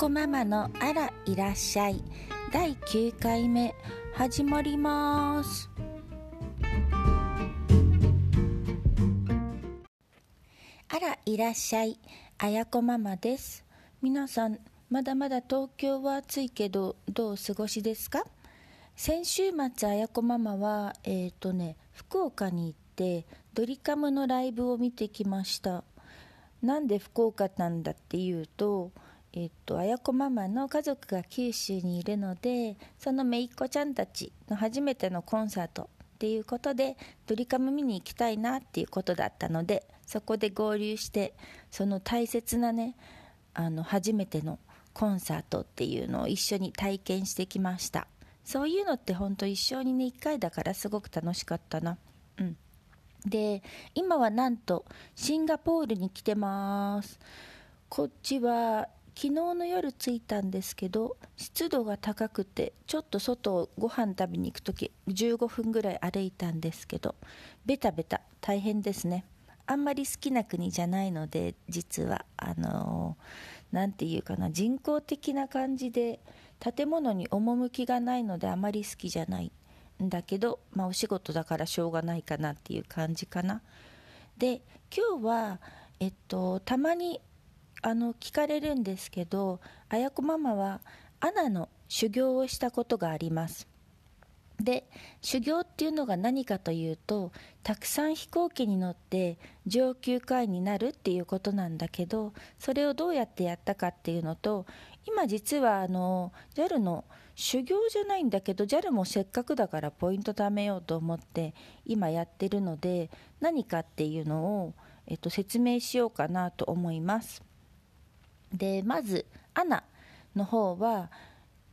こママのあらいらっしゃい。第9回目始まります。あらいらっしゃいあやこママです。皆さんまだまだ東京は暑いけどどうお過ごしですか？先週末あやこママはえっ、ー、とね福岡に行ってドリカムのライブを見てきました。なんで福岡なんだっていうとえっと、綾子ママの家族が九州にいるのでその姪っ子ちゃんたちの初めてのコンサートっていうことでドリカム見に行きたいなっていうことだったのでそこで合流してその大切なねあの初めてのコンサートっていうのを一緒に体験してきました。そういうのって本当一生にね1回だからすごく楽しかったな。うん。で今はなんとシンガポールに来てます。こっちは昨日の夜着いたんですけど湿度が高くてちょっと外をご飯食べに行く時15分ぐらい歩いたんですけどベタベタ大変ですね。あんまり好きな国じゃないので実は。あの何、ー、て言うかな人工的な感じで建物に趣がないのであまり好きじゃない。んだけど、まあ、お仕事だからしょうがないかなっていう感じかな。で今日はえっとたまにあの聞かれるんですけど綾子ママはアナの修行をしたことがありますで修行っていうのが何かというとたくさん飛行機に乗って上級会員になるっていうことなんだけどそれをどうやってやったかっていうのと今実はあの JAL の修行じゃないんだけど JAL もせっかくだからポイント貯めようと思って今やってるので何かっていうのを、えっと、説明しようかなと思います。でまず ANA の方は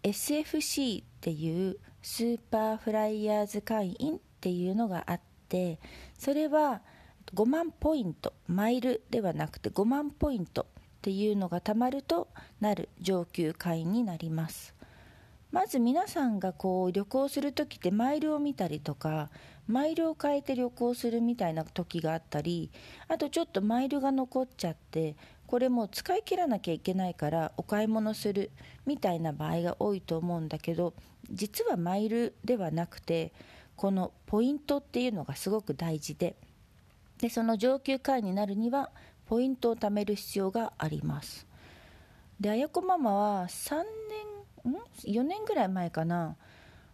SFC っていうスーパーフライヤーズ会員っていうのがあってそれは5万ポイントマイルではなくて5万ポイントっていうのがたまるとなる上級会員になります。まず皆さんがこう旅行する時ってマイルを見たりとかマイルを変えて旅行するみたいな時があったりあとちょっとマイルが残っちゃってこれも使い切らなきゃいけないからお買い物するみたいな場合が多いと思うんだけど実はマイルではなくてこのポイントっていうのがすごく大事ででその上級会員になるにはポイントを貯める必要があります。であやこママは3年ん4年ぐらい前かな。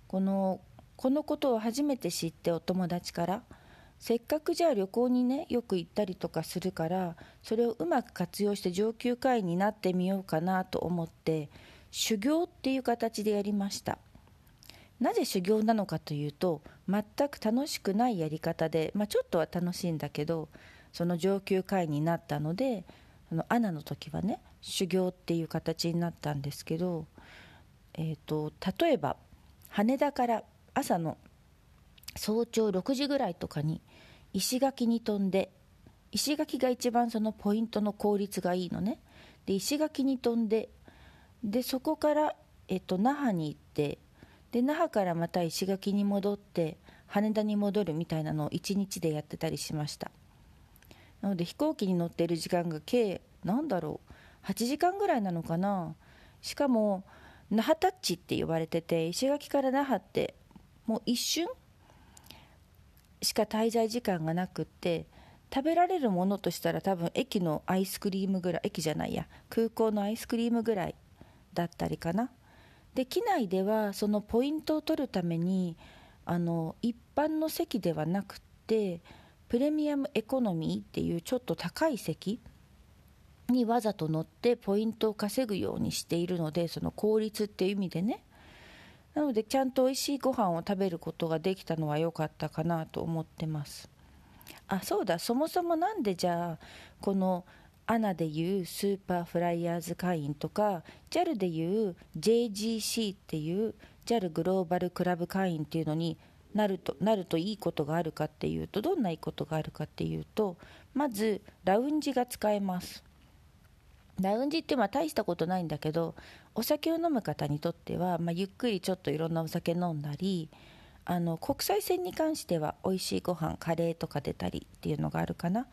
このこのことを初めて知ってお友達から「せっかくじゃあ旅行にねよく行ったりとかするからそれをうまく活用して上級会員になってみようかなと思って修行っていう形でやりました。なぜ修行なのかというと全く楽しくないやり方で、まあ、ちょっとは楽しいんだけどその上級会員になったのでそのアナの時はね修行っていう形になったんですけど、えーと例えば羽田から朝の早朝6時ぐらいとかに石垣に飛んで石垣が一番そのポイントの効率がいいのね。で石垣に飛んででそこから、えっと、那覇に行ってで那覇からまた石垣に戻って羽田に戻るみたいなのを1日でやってたりしました。なので飛行機に乗ってる時間が計何だろう8時間ぐらいなのかな。しかも那覇タッチって呼ばれてて石垣から那覇ってもう一瞬しか滞在時間がなくって食べられるものとしたら多分駅のアイスクリームぐらい駅じゃないや空港のアイスクリームぐらいだったりかな。で機内ではそのポイントを取るためにあの一般の席ではなくってプレミアムエコノミーっていうちょっと高い席にわざと乗ってポイントを稼ぐようにしているのでその効率っていう意味でね。なのでちゃんと美味しいご飯を食べることができたのは良かったかなと思ってます。あそうだ。そもそもなんでじゃあこの ANA でいうスーパーフライヤーズ会員とか JAL でいう JGC っていう JAL グローバルクラブ会員っていうのになるとなるといいことがあるかっていうとどんないいことがあるかっていうとまずラウンジが使えます。ラウンジってまあ大したことないんだけどお酒を飲む方にとっては、まあ、ゆっくりちょっといろんなお酒飲んだりあの国際線に関しては美味しいご飯カレーとか出たりっていうのがあるかな。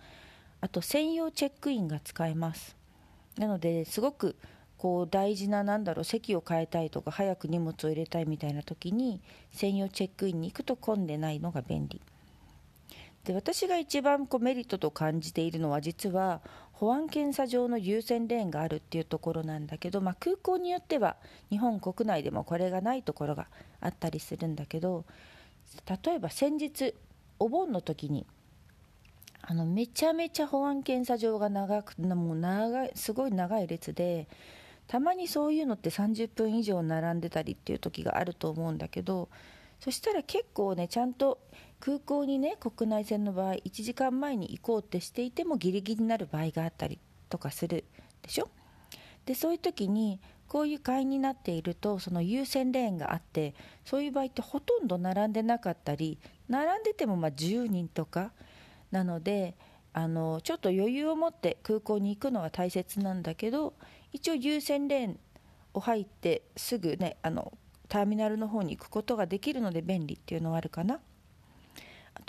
あと専用チェックインが使えます。なのですごくこう大事ななんだろう席を変えたいとか早く荷物を入れたいみたいな時に専用チェックインに行くと混んでないのが便利。で私が一番こうメリットと感じているのは実は保安検査場の優先レーンがあるっていうところなんだけど、まあ、空港によっては日本国内でもこれがないところがあったりするんだけど例えば先日お盆の時にあのめちゃめちゃ保安検査場が長くもう長いすごい長い列でたまにそういうのって30分以上並んでたりっていう時があると思うんだけどそしたら結構ねちゃんと空港にね国内線の場合1時間前に行こうってしていてもギリギリになる場合があったりとかするでしょ？でそういう時にこういう会員になっているとその優先レーンがあってそういう場合ってほとんど並んでなかったり並んでてもま10人とかなのであのちょっと余裕を持って空港に行くのは大切なんだけど一応優先レーンを入ってすぐねあのターミナルの方に行くことができるので便利っていうのはあるかな。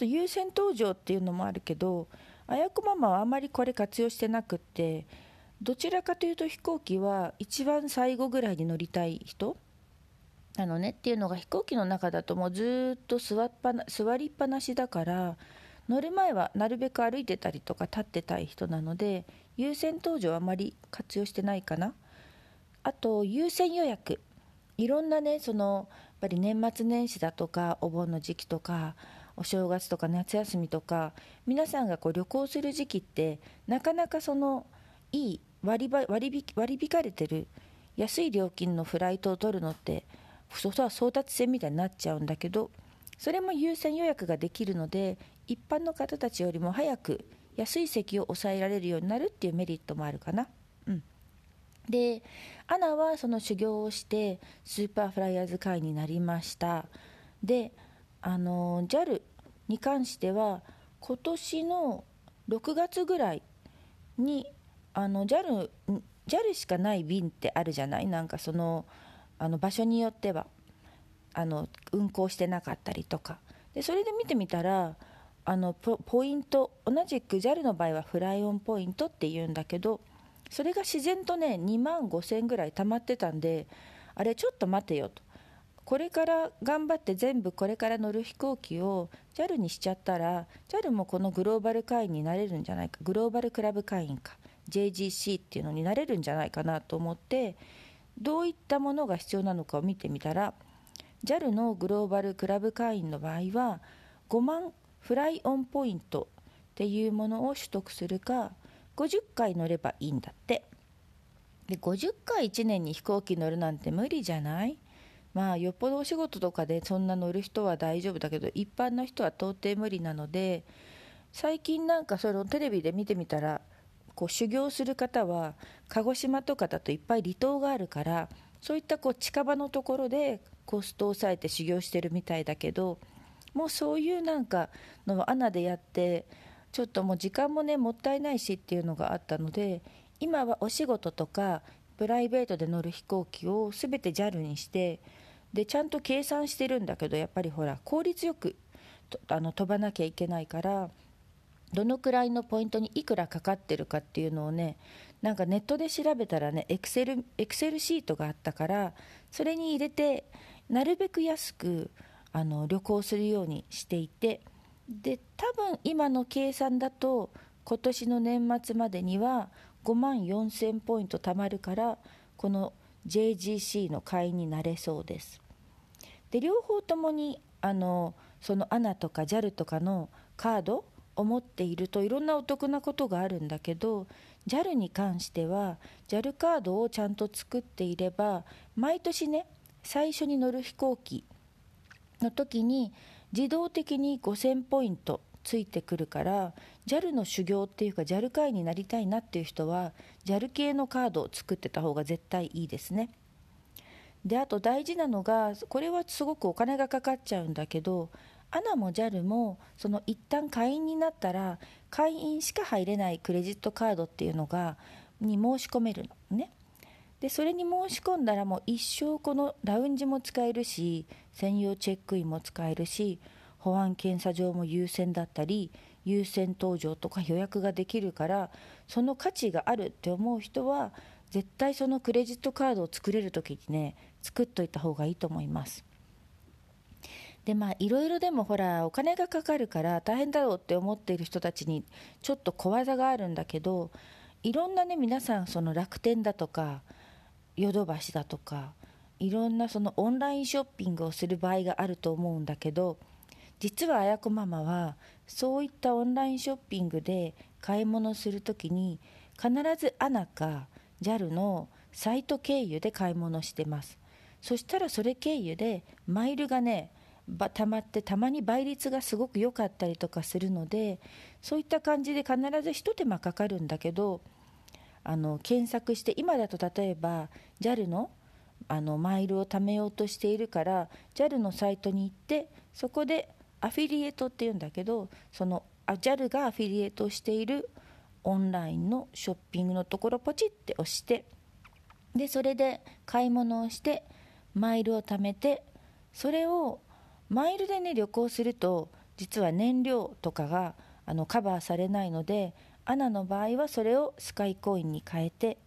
と優先搭乗っていうのもあるけどあやこママはあまりこれ活用してなくってどちらかというと飛行機は一番最後ぐらいに乗りたい人？なのねっていうのが飛行機の中だともうずっと座っぱな座りっぱなしだから乗る前はなるべく歩いてたりとか立ってたい人なので優先搭乗あまり活用してないかな。あと優先予約。いろんなねそのやっぱり年末年始だとかお盆の時期とかお正月とか夏休みとか皆さんがこう旅行する時期ってなかなかそのいい割り割引割引かれてる安い料金のフライトを取るのってそそは争奪戦みたいになっちゃうんだけどそれも優先予約ができるので一般の方たちよりも早く安い席を抑えられるようになるっていうメリットもあるかな。うん、で ANA はその修行をしてスーパーフライヤーズ会員になりましたであの JAL に関しては今年の6月ぐらいにあの JAL, JAL しかない便ってあるじゃない？なんかそのあの場所によっては。あの運行してなかったりとか。でそれで見てみたらあのポイント同じく JAL の場合はフライオンポイントっていうんだけどそれが自然とね2万5000円ぐらい溜まってたんであれちょっと待てよと。これから頑張って全部これから乗る飛行機を JAL にしちゃったら JAL もこのグローバル会員になれるんじゃないか。グローバルクラブ会員か。JGC っていうのになれるんじゃないかなと思ってどういったものが必要なのかを見てみたら JAL のグローバルクラブ会員の場合は5万フライオンポイントっていうものを取得するか50回乗ればいいんだって。で50回1年に飛行機乗るなんて無理じゃない？まあよっぽどお仕事とかでそんな乗る人は大丈夫だけど一般の人は到底無理なので最近なんかそのテレビで見てみたらこう修行する方は鹿児島とかだといっぱい離島があるからそういったこう近場のところでコストを抑えて修行してるみたいだけどもうそういうなんかの穴でやってちょっともう時間もねもったいないしっていうのがあったので今はお仕事とかプライベートで乗る飛行機を全て JAL にしてでちゃんと計算してるんだけどやっぱりほら効率よくあの飛ばなきゃいけないからどのくらいのポイントにいくらかかってるかっていうのをねなんかネットで調べたらねエクセルエクセルシートがあったからそれに入れてなるべく安くあの旅行するようにしていてで多分今の計算だと今年の年末までには5万4000ポイント貯まるからこの JGC の会員になれそうです。で両方ともにあのその ANA とか JAL とかのカードを持っているといろんなお得なことがあるんだけど JAL に関しては JAL カードをちゃんと作っていれば毎年ね最初に乗る飛行機の時に自動的に5000ポイントついてくるから JAL の修行っていうか JAL 会になりたいなっていう人は JAL 系のカードを作ってた方が絶対いいですね。であと大事なのがこれはすごくお金がかかっちゃうんだけど ANA も JAL もその一旦会員になったら会員しか入れないクレジットカードっていうのがに申し込めるのね。でそれに申し込んだらもう一生このラウンジも使えるし専用チェックインも使えるし保安検査場も優先だったり優先搭乗とか予約ができるからその価値があるって思う人は絶対そのクレジットカードを作れる時にね作っといた方がいいと思います。でまあいろいろでもほらお金がかかるから大変だろうって思っている人たちにちょっと小技があるんだけどいろんなね皆さんその楽天だとかヨドバシだとかいろんなそのオンラインショッピングをする場合があると思うんだけど実はあやこママはそういったオンラインショッピングで買い物する時に必ずアナか JAL のサイト経由で買い物してます。そしたらそれ経由でマイルがねたまってたまに倍率がすごく良かったりとかするのでそういった感じで必ずひと手間かかるんだけどあの検索して今だと例えば JAL のあのマイルを貯めようとしているから JAL のサイトに行ってそこでアフィリエイトっていうんだけどその JAL がアフィリエイトしているオンラインのショッピングのところポチって押してでそれで買い物をしてマイルを貯めてそれをマイルでね旅行すると実は燃料とかがあのカバーされないのでアナの場合はそれをスカイコインに変えて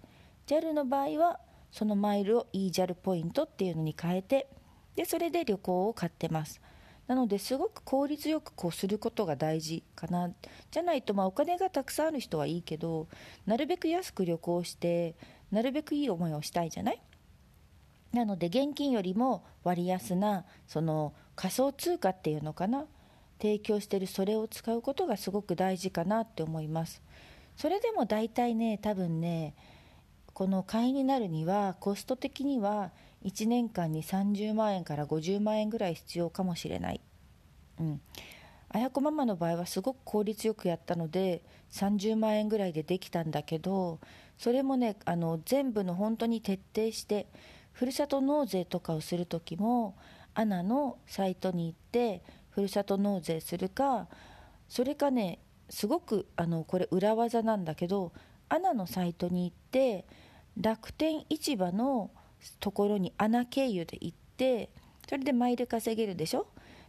JAL の場合はそのマイルを eJAL ポイントっていうのに変えてでそれで旅行を買ってます。なのですごく効率よくこうすることが大事かな。じゃないとまあお金がたくさんある人はいいけどなるべく安く旅行してなるべくいい思いをしたいじゃない？なので現金よりも割安なその仮想通貨っていうのかな？提供してるそれを使うことがすごく大事かなって思います。それでも大体ね多分ねこの会員になるにはコスト的には1年間に30万円から50万円ぐらい必要かもしれない、うん、綾子ママの場合はすごく効率よくやったので30万円ぐらいでできたんだけどそれもねあの全部の本当に徹底してふるさと納税とかをする時もアナのサイトに行ってふるさと納税するかそれかねすごくあのこれ裏技なんだけどアナのサイトに行って楽天市場のところにアナ経由で行ってそれでマイル稼げるでしょ？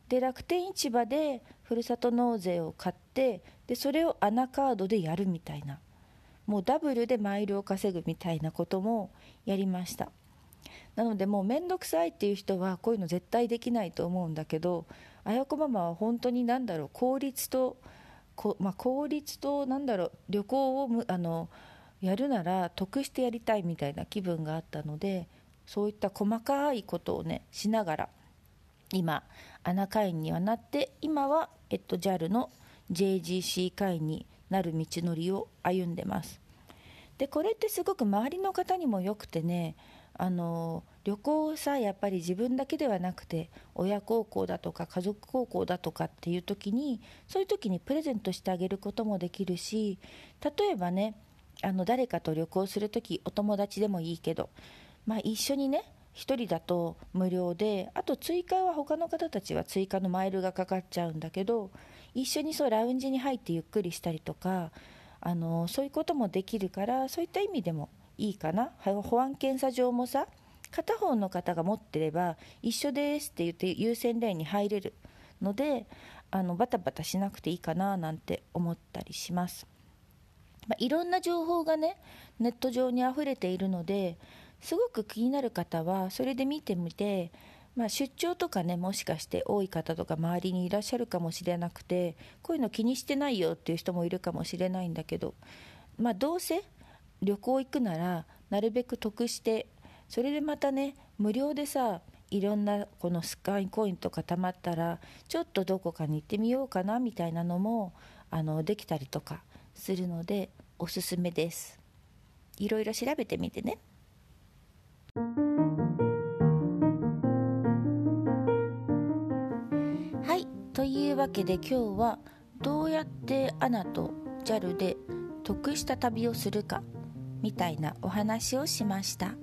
で楽天市場でふるさと納税を買ってでそれをアナカードでやるみたいな。もうダブルでマイルを稼ぐみたいなこともやりました。なのでもう面倒くさいっていう人はこういうの絶対できないと思うんだけどあやこママは本当に何だろう効率とこ、まあ、効率と何だろう旅行をむあのやるなら得してやりたいみたいな気分があったのでそういった細かいことをねしながら今アナ会員にはなって今は、えっと、JAL の JGC 会員になる道のりを歩んでます。でこれってすごく周りの方にもよくてねあの旅行をさやっぱり自分だけではなくて親孝行だとか家族孝行だとかっていう時にそういう時にプレゼントしてあげることもできるし例えばねあの誰かと旅行する時お友達でもいいけどまあ、一緒にね1人だと無料であと追加は他の方たちは追加のマイルがかかっちゃうんだけど一緒にそうラウンジに入ってゆっくりしたりとかあのそういうこともできるからそういった意味でもいいかな。保安検査場もさ片方の方が持ってれば一緒ですって言って優先レーンに入れるのであのバタバタしなくていいかななんて思ったりします、まあ、いろんな情報がねネット上にあふれているのですごく気になる方はそれで見てみて、まあ、出張とかねもしかして多い方とか周りにいらっしゃるかもしれなくてこういうの気にしてないよっていう人もいるかもしれないんだけど、まあ、どうせ旅行行くならなるべく得してそれでまたね無料でさいろんなこのスカイコインとかたまったらちょっとどこかに行ってみようかなみたいなのもあのできたりとかするのでおすすめですいろいろ調べてみてね。というわけで今日はどうやってアナと JAL で得した旅をするかみたいなお話をしました。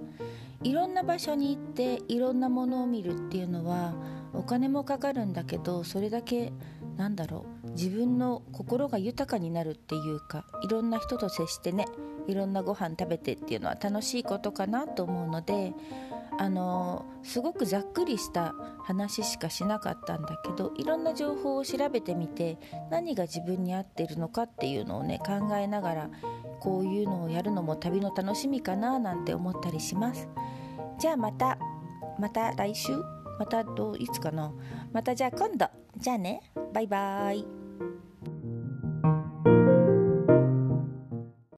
いろんな場所に行っていろんなものを見るっていうのはお金もかかるんだけどそれだけなんだろう。自分の心が豊かになるっていうかいろんな人と接してねいろんなご飯食べてっていうのは楽しいことかなと思うのであのすごくざっくりした話しかしなかったんだけどいろんな情報を調べてみて何が自分に合ってるのかっていうのをね考えながらこういうのをやるのも旅の楽しみかななんて思ったりします。じゃあまたまた来週？またどういつかな？またじゃあ今度。じゃあね。バイバーイ。